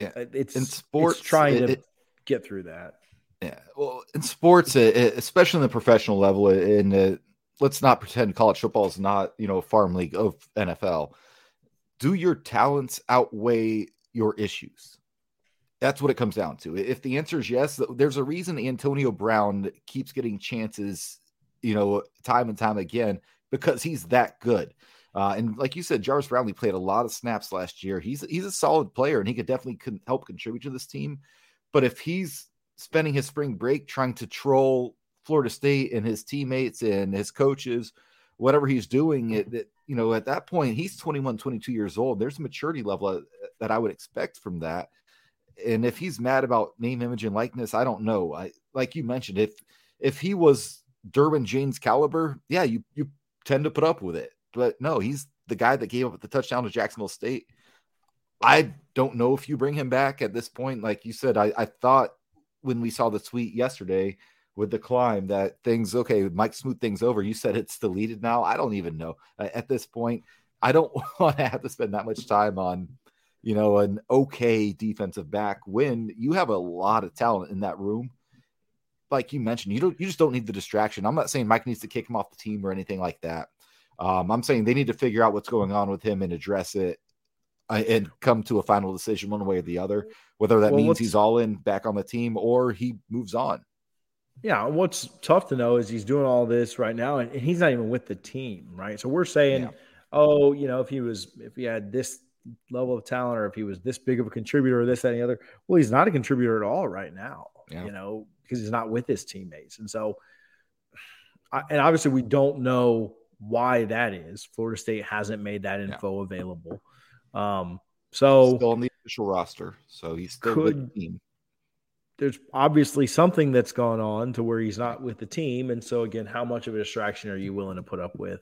a, yeah. Uh, it's in sports it's trying it, to it, get through that. Yeah, well, in sports, especially in the professional level, in let's not pretend college football is not you know a farm league of NFL. Do your talents outweigh your issues? That's what it comes down to. If the answer is yes, there's a reason Antonio Brown keeps getting chances, you know, time and time again because he's that good. Uh, and like you said, Jarvis Brownlee played a lot of snaps last year. He's he's a solid player, and he could definitely help contribute to this team. But if he's spending his spring break trying to troll Florida State and his teammates and his coaches, whatever he's doing, it, it, you know, at that point, he's 21, 22 years old. There's a maturity level uh, that I would expect from that and if he's mad about name, image, and likeness, I don't know. I like you mentioned, if if he was Derwin James caliber, yeah, you you tend to put up with it. But no, he's the guy that gave up the touchdown to Jacksonville State. I don't know if you bring him back at this point. Like you said, I, I thought when we saw the tweet yesterday with the climb that things okay, Mike smooth things over. You said it's deleted now. I don't even know at this point. I don't want to have to spend that much time on you know, an okay defensive back when you have a lot of talent in that room. Like you mentioned, you don't you just don't need the distraction. I'm not saying Mike needs to kick him off the team or anything like that. Um, I'm saying they need to figure out what's going on with him and address it and come to a final decision one way or the other, whether that well, means he's all in back on the team or he moves on. Yeah, what's tough to know is he's doing all this right now, and he's not even with the team, right? So we're saying, yeah. oh, you know, if he was, if he had this level of talent, or if he was this big of a contributor, or this, that, and the other, well, he's not a contributor at all right now, yeah. you know, because he's not with his teammates, and so, and obviously we don't know why that is. Florida State hasn't made that info yeah. available. Um, so still on the official roster, so he's still could, with the team. There's obviously something that's gone on to where he's not with the team, and so again, how much of a distraction are you willing to put up with?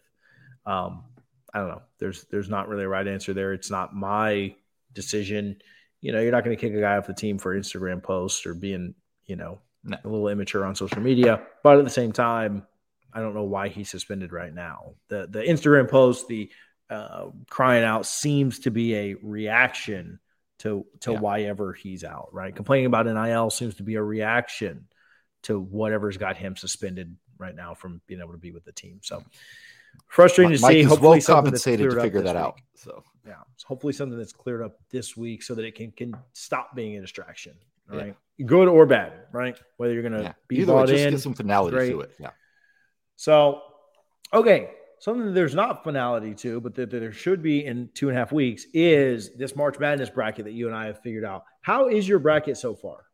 Um, I don't know. There's there's not really a right answer there. It's not my decision. You know, you're not going to kick a guy off the team for Instagram posts or being, you know, no. a little immature on social media. But at the same time, I don't know why he's suspended right now. The the Instagram post, the uh, crying out seems to be a reaction to to yeah. why ever he's out, right? Complaining about NIL seems to be a reaction to whatever's got him suspended right now from being able to be with the team. So frustrating to Mike see. Hopefully, well compensated to figure that week. out. So yeah, so hopefully something that's cleared up this week so that it can can stop being a distraction. Right, yeah. good or bad, right? Whether you're to yeah. be Either bought way, just in, get some finality great. to it. Yeah. So, okay, something that there's not finality to, but that, that, there should be in two and a half weeks is this March Madness bracket that you and I have figured out. How is your bracket so far?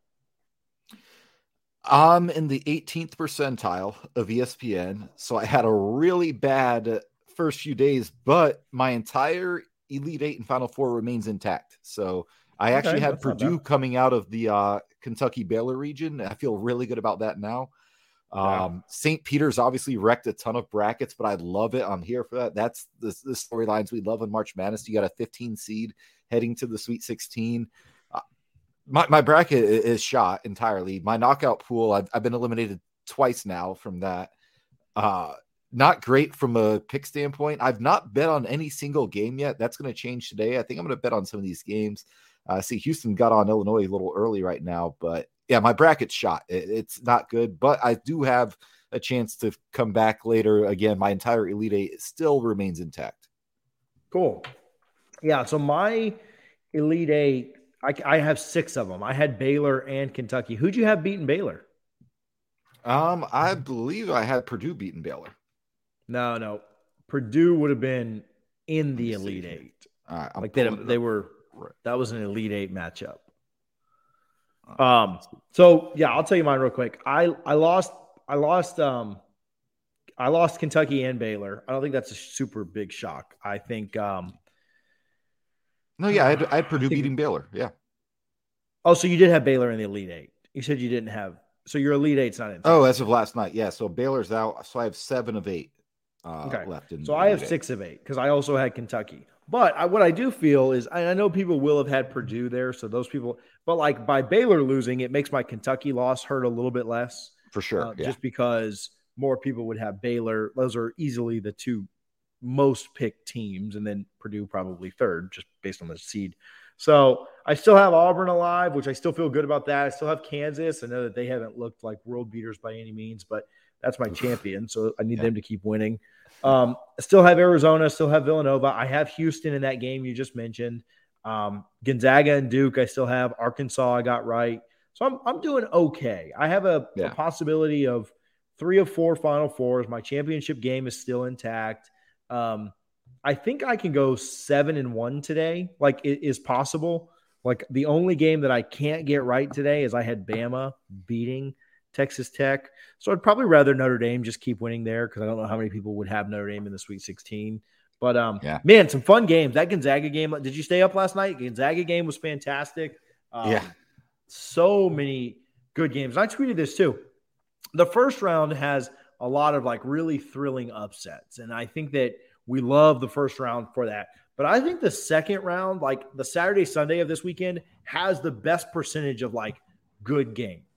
I'm in the 18th percentile of ESPN. So I had a really bad first few days, but my entire Elite Eight and Final Four remains intact. So I okay, actually had Purdue coming out of the uh, Kentucky Baylor region. I feel really good about that now. Um, St. Peter's obviously wrecked a ton of brackets, but I love it. I'm here for that. That's the, the storylines we love in March Madness. You got a 15 seed heading to the Sweet 16. Uh, my, my bracket is shot entirely. My knockout pool, I've, I've been eliminated twice now from that. Uh, not great from a pick standpoint. I've not bet on any single game yet. That's going to change today. I think I'm going to bet on some of these games. Uh, see, Houston got on Illinois a little early right now, but yeah, my bracket's shot. It, it's not good, but I do have a chance to come back later. Again, my entire Elite Eight still remains intact. Cool. Yeah. So my Elite Eight, I, I have six of them. I had Baylor and Kentucky. Who'd you have beaten Baylor? Um, I believe I had Purdue beaten Baylor. No, no. Purdue would have been in the Elite Eight. Right, like they, they were. That was an Elite Eight matchup. Um, so yeah, I'll tell you mine real quick. I I lost I lost um I lost Kentucky and Baylor. I don't think that's a super big shock. I think um No, yeah, I had, I had Purdue I think, beating Baylor. Yeah. Oh, so you did have Baylor in the Elite Eight. You said you didn't have so your Elite Eight's not in. Oh, as of last night, yeah. So Baylor's out. So I have seven of eight uh, okay. left in. So I have eight. six of eight because I also had Kentucky. But I, what I do feel is I, know people will have had Purdue there, so those people. But like by Baylor losing, it makes my Kentucky loss hurt a little bit less for sure. Uh, yeah. Just because more people would have Baylor. Those are easily the two most picked teams, and then Purdue probably third, just based on the seed. So I still have Auburn alive, which I still feel good about that. I still have Kansas. I know that they haven't looked like world beaters by any means, but that's my champion. So I need yeah. them to keep winning. Um, still have Arizona, still have Villanova. I have Houston in that game you just mentioned. Um, Gonzaga and Duke, I still have Arkansas. I got right, so I'm I'm doing okay. I have a, yeah. a possibility of three of four Final Fours. My championship game is still intact. Um, I think I can go seven and one today. Like it is possible. Like the only game that I can't get right today is I had Bama beating Texas Tech. So I'd probably rather Notre Dame just keep winning there because I don't know how many people would have Notre Dame in the Sweet 16. But um, yeah. man, some fun games. That Gonzaga game. Did you stay up last night? Gonzaga game was fantastic. Um, yeah, so many good games. I tweeted this too. The first round has a lot of like really thrilling upsets, and I think that we love the first round for that. But I think the second round, like the Saturday Sunday of this weekend, has the best percentage of like good games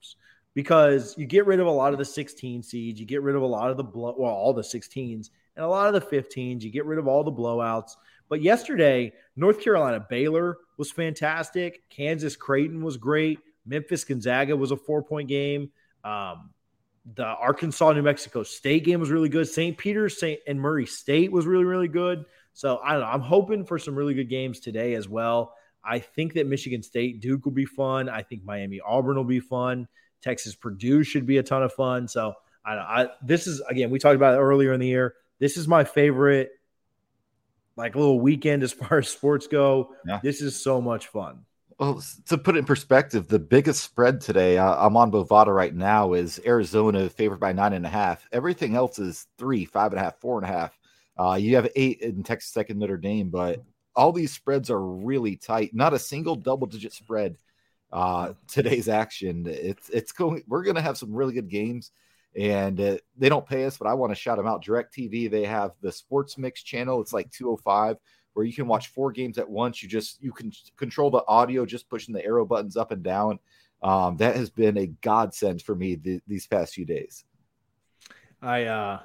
because you get rid of a lot of the 16 seeds, you get rid of a lot of the blow, well, all the 16s and a lot of the 15s. You get rid of all the blowouts. But yesterday, North Carolina Baylor was fantastic. Kansas Creighton was great. Memphis Gonzaga was a four point game. Um, the Arkansas New Mexico State game was really good. St. Peter's St. and Murray State was really really good. So I don't know. I'm hoping for some really good games today as well. I think that Michigan State Duke will be fun. I think Miami Auburn will be fun. Texas Purdue should be a ton of fun. So I, I this is again we talked about it earlier in the year. This is my favorite like little weekend as far as sports go. Yeah. This is so much fun. Well, to put it in perspective, the biggest spread today, uh, I'm on Bovada right now, is Arizona favored by nine and a half. Everything else is three, five and a half, four and a half. Uh, you have eight in Texas Tech and Notre Dame, but all these spreads are really tight. Not a single double digit spread. Uh, today's action, it's it's going. We're going to have some really good games, and uh, they don't pay us, but I want to shout them out. DirecTV, they have the Sports Mix channel. It's like 205 where you can watch four games at once. You just you can control the audio just pushing the arrow buttons up and down. Um, that has been a godsend for me th- these past few days. I uh,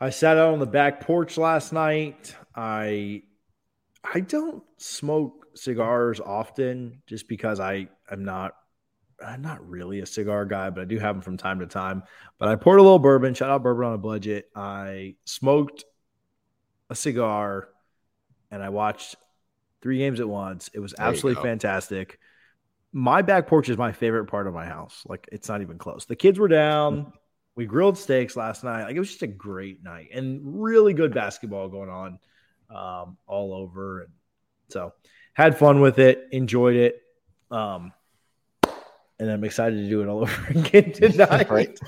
I sat out on the back porch last night. I I don't smoke cigars often just because I I'm not I'm not really a cigar guy, but I do have them from time to time. But I poured a little bourbon. Shout out bourbon on a budget. I smoked a cigar and I watched three games at once. It was absolutely fantastic. My back porch is my favorite part of my house. Like it's not even close. The kids were down. We grilled steaks last night. Like it was just a great night and really good basketball going on um, all over. And so had fun with it, enjoyed it. Um, and I'm excited to do it all over again tonight.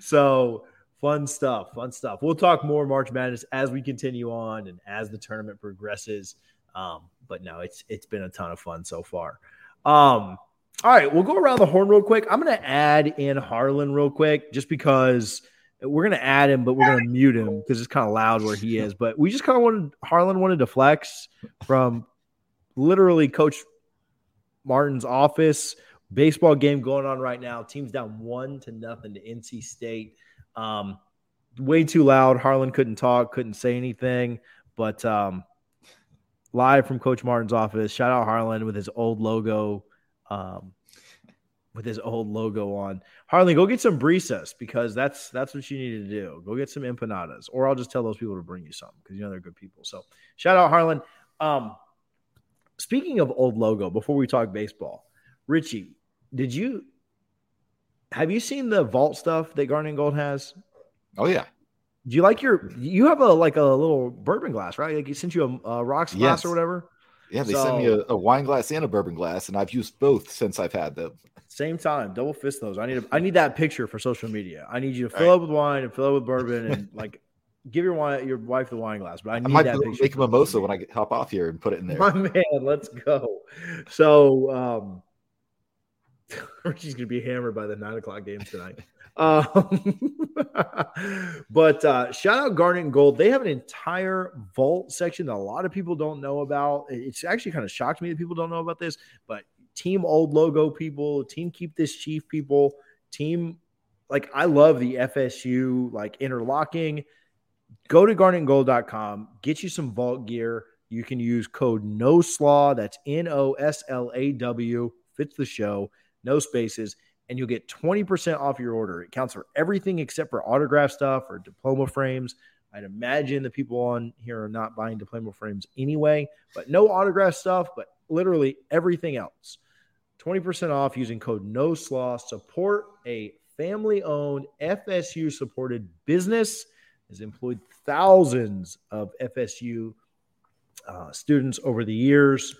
so fun stuff, fun stuff. We'll talk more March Madness as we continue on and as the tournament progresses. Um, but no, it's it's been a ton of fun so far. Um, all right, we'll go around the horn real quick. I'm to add in Harlan real quick, just because we're to add him, but we're to mute him because it's kind of loud where he is. But we just kind of wanted Harlan wanted to flex from literally Coach Martin's office. Baseball game going on right now. Team's down one to nothing to NC State. Um, way too loud. Harlan couldn't talk, couldn't say anything. But um, live from Coach Martin's office, shout out Harlan with his old logo, um, with his old logo on. Harlan, go get some brisas because that's that's what you need to do. Go get some empanadas, or I'll just tell those people to bring you some because you know they're good people. So shout out Harlan. Um, speaking of old logo, before we talk baseball, Richie, did you have you seen the vault stuff that Garnet Gold has? Oh yeah. Do you like your? You have a like a little bourbon glass, right? Like he sent you a, a rocks glass yes. or whatever. Yeah, they so, sent me a, a, wine glass and a bourbon glass, and I've used both since I've had them. Same time, double fist those. I need a, I need that picture for social media. I need you to fill right. up with wine and fill up with bourbon and like give your wine your wife the wine glass. But I need I might that picture. Make a mimosa when I get, hop off here and put it in there. My man, let's go. So um, Richie's gonna be hammered by the nine o'clock game tonight. Um, but uh, shout out Garnet and Gold. They have an entire vault section that a lot of people don't know about. It's actually kind of shocked me that people don't know about this. But team old logo people, team keep this chief people, team like I love the FSU like interlocking. Go to garnetgold.com, get you some vault gear. You can use code NOSLAW. That's N O S L A W. Fits the show no spaces, and you'll get 20% off your order. It counts for everything except for autograph stuff or diploma frames. I'd imagine the people on here are not buying diploma frames anyway, but no autograph stuff, but literally everything else. 20% off using code No Slaw. Support a family owned FSU supported business has employed thousands of FSU uh, students over the years.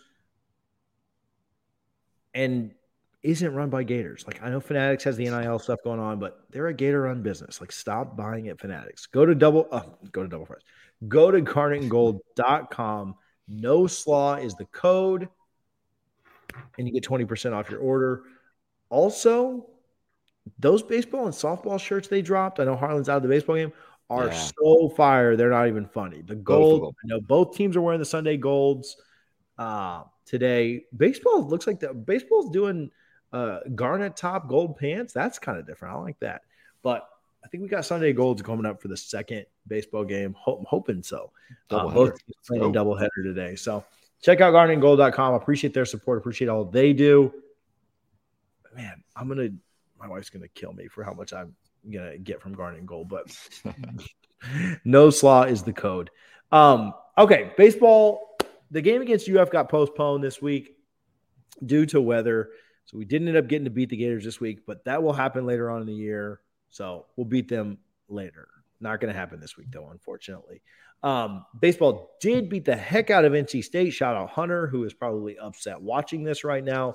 And isn't run by Gators. Like I know Fanatics has the NIL stuff going on, but they're a Gator run business. Like stop buying at Fanatics. Go to double uh, go to double fries. Go to garnetandgold.com. No slaw is the code, and you get 20% off your order. Also, those baseball and softball shirts they dropped. I know Harlan's out of the baseball game. Are yeah. so fire. They're not even funny. The gold. I know both teams are wearing the Sunday golds uh, today. Baseball looks like the baseball's doing uh, garnet top gold pants. That's kind of different. I like that. But I think we got Sunday Golds coming up for the second baseball game. Ho- hoping so. Uh, both playing a doubleheader today. So check out garnetgold.com. Appreciate their support. Appreciate all they do. Man, I'm gonna. My wife's gonna kill me for how much I'm gonna get from Garnet and Gold, but no slaw is the code. Um, okay, baseball. The game against UF got postponed this week due to weather. So we didn't end up getting to beat the Gators this week, but that will happen later on in the year. So we'll beat them later. Not going to happen this week, though, unfortunately. Um, baseball did beat the heck out of NC State. Shout out Hunter, who is probably upset watching this right now.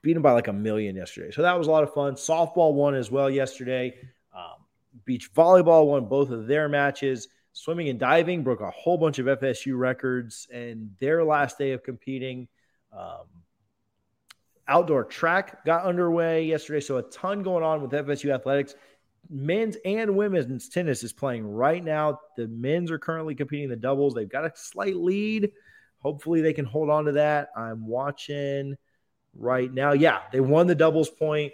Beat him by like a million yesterday. So that was a lot of fun. Softball won as well yesterday. Um, beach volleyball won both of their matches. Swimming and diving broke a whole bunch of FSU records and their last day of competing. Um, outdoor track got underway yesterday. So a ton going on with FSU athletics men's and women's tennis is playing right now. The men's are currently competing the doubles. They've got a slight lead. Hopefully, they can hold on to that. I'm watching right now. Yeah, they won the doubles point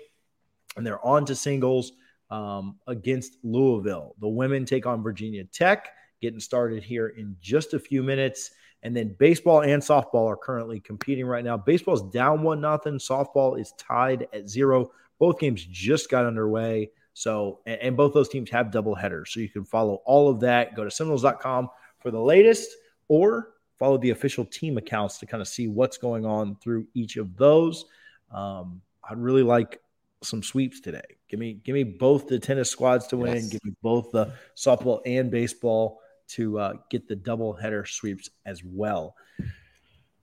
and they're on to singles um, against Louisville. The women take on Virginia Tech, getting started here in just a few minutes. And then baseball and softball are currently competing right now. Baseball is down one nothing. Softball is tied at zero. Both games just got underway. So, and, and both those teams have double headers. So you can follow all of that. Go to Seminoles.com for the latest or follow the official team accounts to kind of see what's going on through each of those. Um, I'd really like some sweeps today. Give me, give me both the tennis squads to win. Yes. Give me both the softball and baseball to uh, get the double header sweeps as well.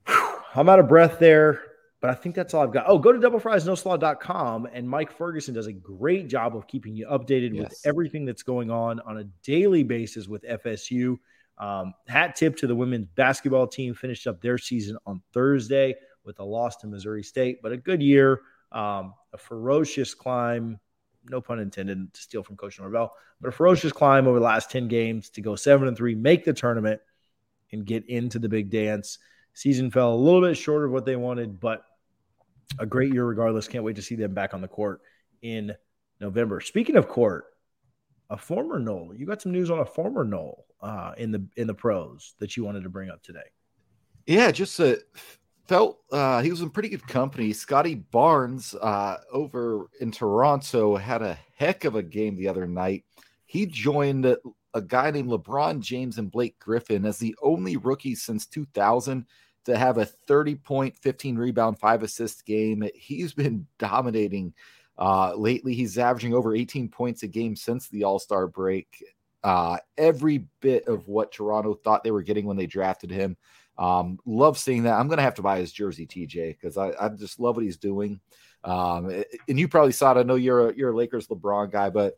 Whew, I'm out of breath there. But I think that's all I've got. Oh, go to doublefriesnoslaw.com and Mike Ferguson does a great job of keeping you updated yes. with everything that's going on on a daily basis with FSU. Um, hat tip to the women's basketball team, finished up their season on Thursday with a loss to Missouri State, but a good year, um, a ferocious climb, no pun intended to steal from Coach Norvell, but a ferocious climb over the last 10 games to go seven and three, make the tournament, and get into the big dance. Season fell a little bit short of what they wanted, but a great year regardless. Can't wait to see them back on the court in November. Speaking of court, a former Nole. You got some news on a former Nole uh, in the in the pros that you wanted to bring up today. Yeah, just uh, felt uh, he was in pretty good company. Scottie Barnes uh, over in Toronto had a heck of a game the other night. He joined a guy named LeBron James and Blake Griffin as the only rookie since 2000 to have a 30 point, 15 rebound, five assist game. He's been dominating uh, lately. He's averaging over 18 points a game since the All Star break. Uh, every bit of what Toronto thought they were getting when they drafted him. Um, love seeing that. I'm going to have to buy his jersey, TJ, because I, I, just love what he's doing. Um, and you probably saw it. I know you're a, you're a Lakers LeBron guy, but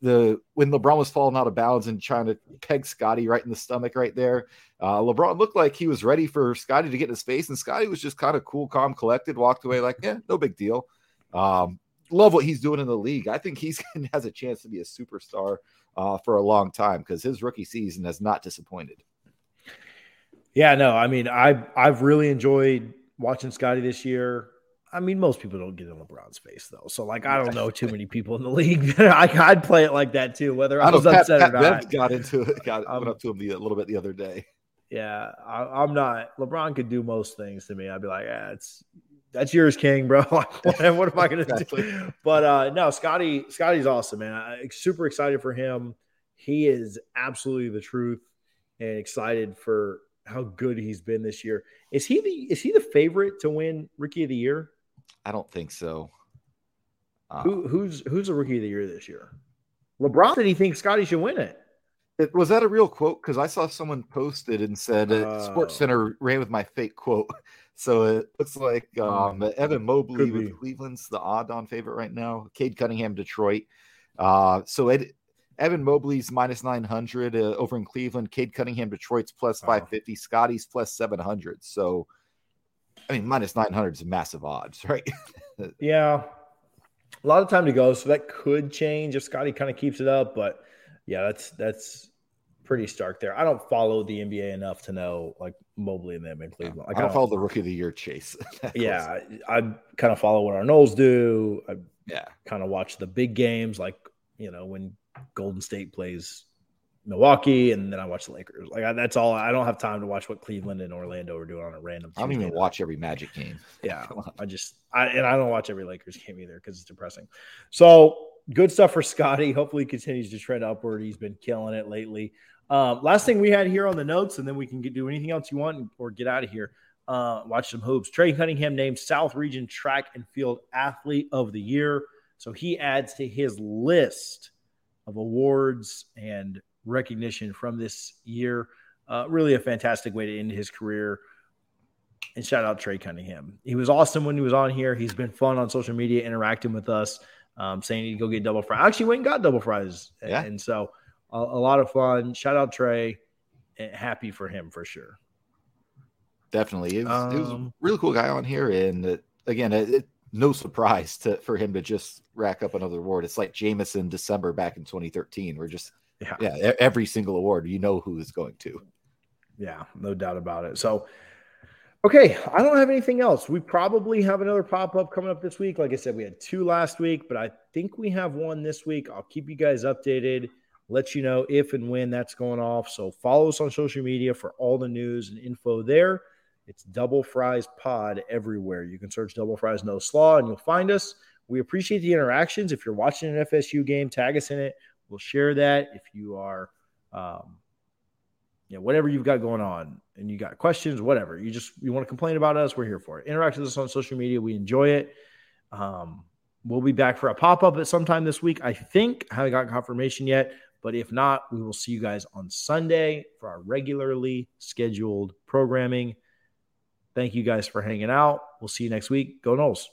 the when LeBron was falling out of bounds and trying to peg Scottie right in the stomach right there. Uh, LeBron looked like he was ready for Scottie to get in his face, and Scottie was just kind of cool, calm, collected, walked away like, yeah, no big deal. Um, love what he's doing in the league. I think he's has a chance to be a superstar uh, for a long time because his rookie season has not disappointed. Yeah, no, I mean, I I've really enjoyed watching Scottie this year. I mean, most people don't get in LeBron's face though. So, like, I don't know too many people in the league. That I, would play it like that too, whether I, I was Pat, upset Pat or not. got into it. Got um, went up to him the, a little bit the other day. Yeah, I, am not. LeBron could do most things to me. I'd be like, yeah, it's that's yours, King, bro. what, am I going to exactly. do? But uh, no, Scottie, Scottie's awesome, man. I, super excited for him. He is absolutely the truth, and excited for how good he's been this year. Is he the is he the favorite to win Rookie of the Year? I don't think so. Um, Who, who's who's the rookie of the year this year? LeBron said he thinks Scottie should win it. it was that a real quote? Because I saw someone posted and said uh, Sports Center ran with my fake quote. So it looks like um, hmm. Evan Mobley with Cleveland's the odd-on favorite right now. Cade Cunningham, Detroit. Uh, so Ed, Evan Mobley's minus 900 uh, over in Cleveland. Cade Cunningham, Detroit's plus 550. Scottie's plus 700. So I mean, minus 900 is massive odds, right? yeah. A lot of time to go. So that could change if Scottie kind of keeps it up. But yeah, that's, that's, pretty stark there. I don't follow the NBA enough to know like Mobley and them in Cleveland. Like, I don't follow the rookie of the year chase. yeah, I, I kind of follow what our Noles do. I yeah, kind of watch the big games, like you know when Golden State plays Milwaukee, and then I watch the Lakers. Like I, that's all. I don't have time to watch what Cleveland and Orlando are doing on a random. I don't even watch every Magic game. Yeah, I just I and I don't watch every Lakers game either because it's depressing. So good stuff for Scottie. Hopefully, he continues to trend upward. He's been killing it lately. Um, last thing we had here on the notes, and then we can get, do anything else you want or get out of here. Uh, watch some hoops. Trey Cunningham named South Region Track and Field Athlete of the Year. So he adds to his list of awards and recognition from this year. Uh, really a fantastic way to end his career. And shout out Trey Cunningham. He was awesome when he was on here. He's been fun on social media, interacting with us, um, saying he'd go get double fries. I actually went and got double fries. Yeah. And so a, a lot of fun. Shout out Trey. Happy for him for sure. Definitely. It was, um, it was, a um, really cool guy on here. And uh, again, it, no surprise to, for him to just rack up another award. It's like Jameis in December back in 2013. We're just, yeah, yeah every single award, you know who is going to. Yeah, no doubt about it. So, okay, I don't have anything else. We probably have another pop up coming up this week. Like I said, we had two last week, but I think we have one this week. I'll keep you guys updated, let you know if and when that's going off. So, follow us on social media for all the news and info there. It's Double Fries Pod everywhere. You can search Double Fries No Slaw and you'll find us. We appreciate the interactions. If you're watching an FSU game, tag us in it. We'll share that. If you are, um, you know, whatever you've got going on and you got questions, whatever you just you want to complain about us, we're here for it. Interact with us on social media. We enjoy it. Um, we'll be back for a pop up at sometime this week. I think I haven't got confirmation yet, but if not, we will see you guys on Sunday for our regularly scheduled programming. Thank you guys for hanging out. We'll see you next week. Go Noles.